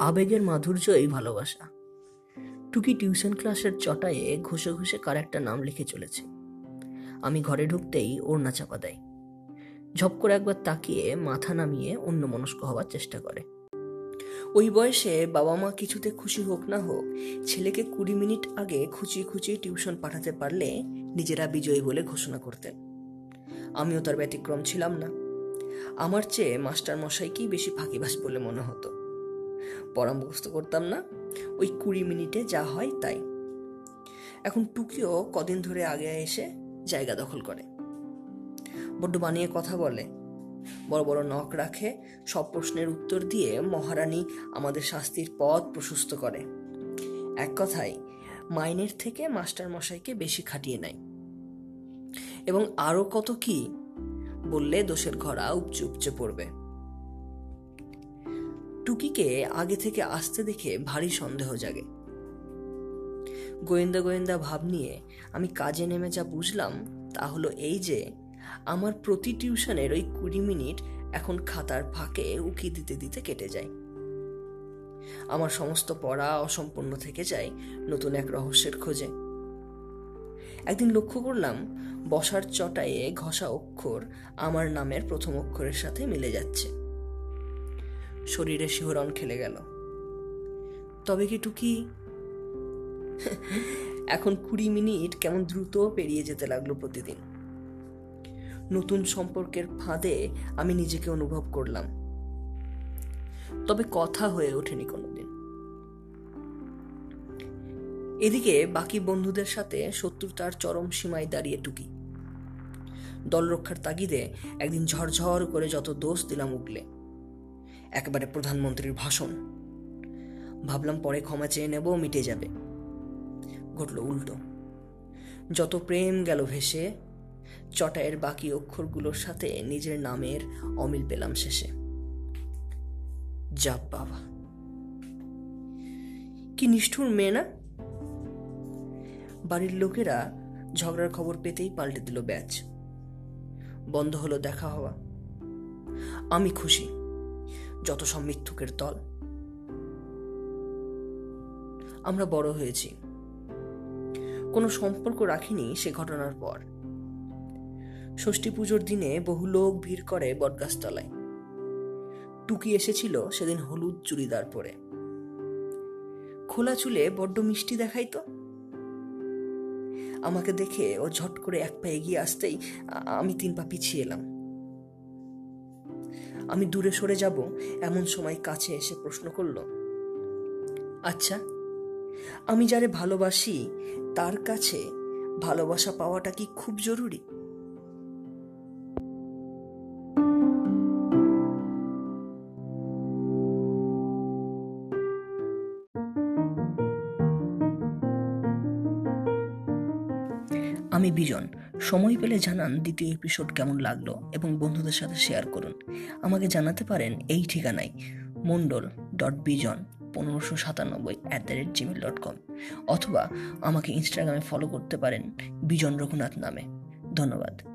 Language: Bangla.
আবেগের মাধুর্য এই ভালোবাসা। টুকি টিউশন ক্লাসের চটায়ে ঘষে ঘষে কার একটা নাম লিখে চলেছে। আমি ঘরে ঢুকতেই ওড়না চাপা দেয়। ঝপ করে একবার তাকিয়ে মাথা নামিয়ে অন্য মনস্ক হওয়ার চেষ্টা করে। ওই বয়সে বাবা মা কিছুতে খুশি হোক না হোক, ছেলেকে কুড়ি মিনিট আগে খুচিয়ে খুচিয়ে টিউশন পাঠাতে পারলে নিজেরা বিজয়ী বলে ঘোষণা করতেন। আমিও তার ব্যতিক্রম ছিলাম না। আমার চেয়ে মাস্টার মশাইকেই বেশি ফাঁকিবাস বলে মনে হতো। পড়া মুখস্থ করতাম না। ওই কুড়ি মিনিটে যা হয় তাই। এখন টুকিও কদিন ধরে আগে এসে জায়গা দখল করে। বড্ড বানিয়ে কথা বলে। বড় বড় নখ রাখে, সব প্রশ্নের উত্তর দিয়ে মহারানী আমাদের শাস্তির পথ প্রশস্ত করে। এক কথায়, মাইনের থেকে মাস্টার মশাইকে বেশি খাটিয়ে নেয়। এবং আরও কত কি বললে দোষের ঘরা উপচে উপচে পড়বে। টুকিকে আগে থেকে আসতে দেখে ভারী সন্দেহ জাগে। গোয়েন্দা গোয়েন্দা ভাব নিয়ে আমি কাজে নেমে যা বুঝলাম তা হলো এই যে, আমার প্রতি টিউশনের ওই কুড়ি মিনিট এখন খাতার ফাঁকে উকি দিতে দিতে কেটে যায়। আমার সমস্ত পড়া অসম্পূর্ণ থেকে যায় নতুন এক রহস্যের খোঁজে। একদিন লক্ষ্য করলাম বসার চটায়ে ঘষা অক্ষর আমার নামের প্রথম অক্ষরের সাথে মিলে যাচ্ছে। শরীরে শিহরণ খেলে গেল। তবে কি টুকি? এখন কুড়ি মিনিট কেমন দ্রুত পেরিয়ে যেতে লাগল প্রতিদিন। নতুন সম্পর্কের ফাঁদে আমি নিজেকে অনুভব করলাম। তবে কথা হয়ে ওঠেনি কোনোদিন। এদিকে বাকি বন্ধুদের সাথে শত্রুতার চরম সীমায় দাঁড়িয়ে টুকি। দল রক্ষার তাগিদে একদিন ঝরঝর করে যত দোষ দিলাম উগলে। একেবারে প্রধানমন্ত্রীর ভাষণ। ভাবলাম পরে ক্ষমা চেয়ে নেব, মিটে যাবে। ঘটল উল্টো। যত প্রেম গেল ভেসে চটায়ের বাকি অক্ষরগুলোর সাথে নিজের নামের অমিল পেলাম শেষে। যাব বাবা। কি নিষ্ঠুর মেয়ে না? বাড়ির লোকেরা ঝগড়ার খবর পেতেই পাল্টে দিল ব্যাচ। বন্ধ হলো দেখা হওয়া। আমি খুশি। যত সব মিথ্যুকের দল। আমরা বড় হয়েছি। কোনো সম্পর্ক রাখিনি সে ঘটনার পর। ষষ্ঠী পুজোর দিনে বহু লোক ভিড় করে বটগাছতলায়। টুকি এসেছিল সেদিন হলুদ চুড়িদার পরে। খোলা চুলে বড্ড মিষ্টি দেখাইতো আমাকে দেখে ও ঝট করে এক পা এগিয়ে আসতেই আমি তিন পা পিছিয়ে এলাম। আমি দূরে সরে যাব, এমন সময় কাছে এসে প্রশ্ন করল আচ্ছা আমি যারে ভালোবাসি, তার কাছে ভালোবাসা পাওয়াটা কি খুব জরুরি? আমি বিজন। সময় পেলে জানান দ্বিতীয় এপিসোড কেমন লাগল এবং বন্ধুদের সাথে শেয়ার করুন। আমাকে জানাতে পারেন এই ঠিকানায় মন্ডল ডট বিজন পনেরোশো সাতানব্বই at the rate gmail dot com অথবা আমাকে ইনস্টাগ্রামে ফলো করতে পারেন বিজন রঘুনাথ নামে। ধন্যবাদ।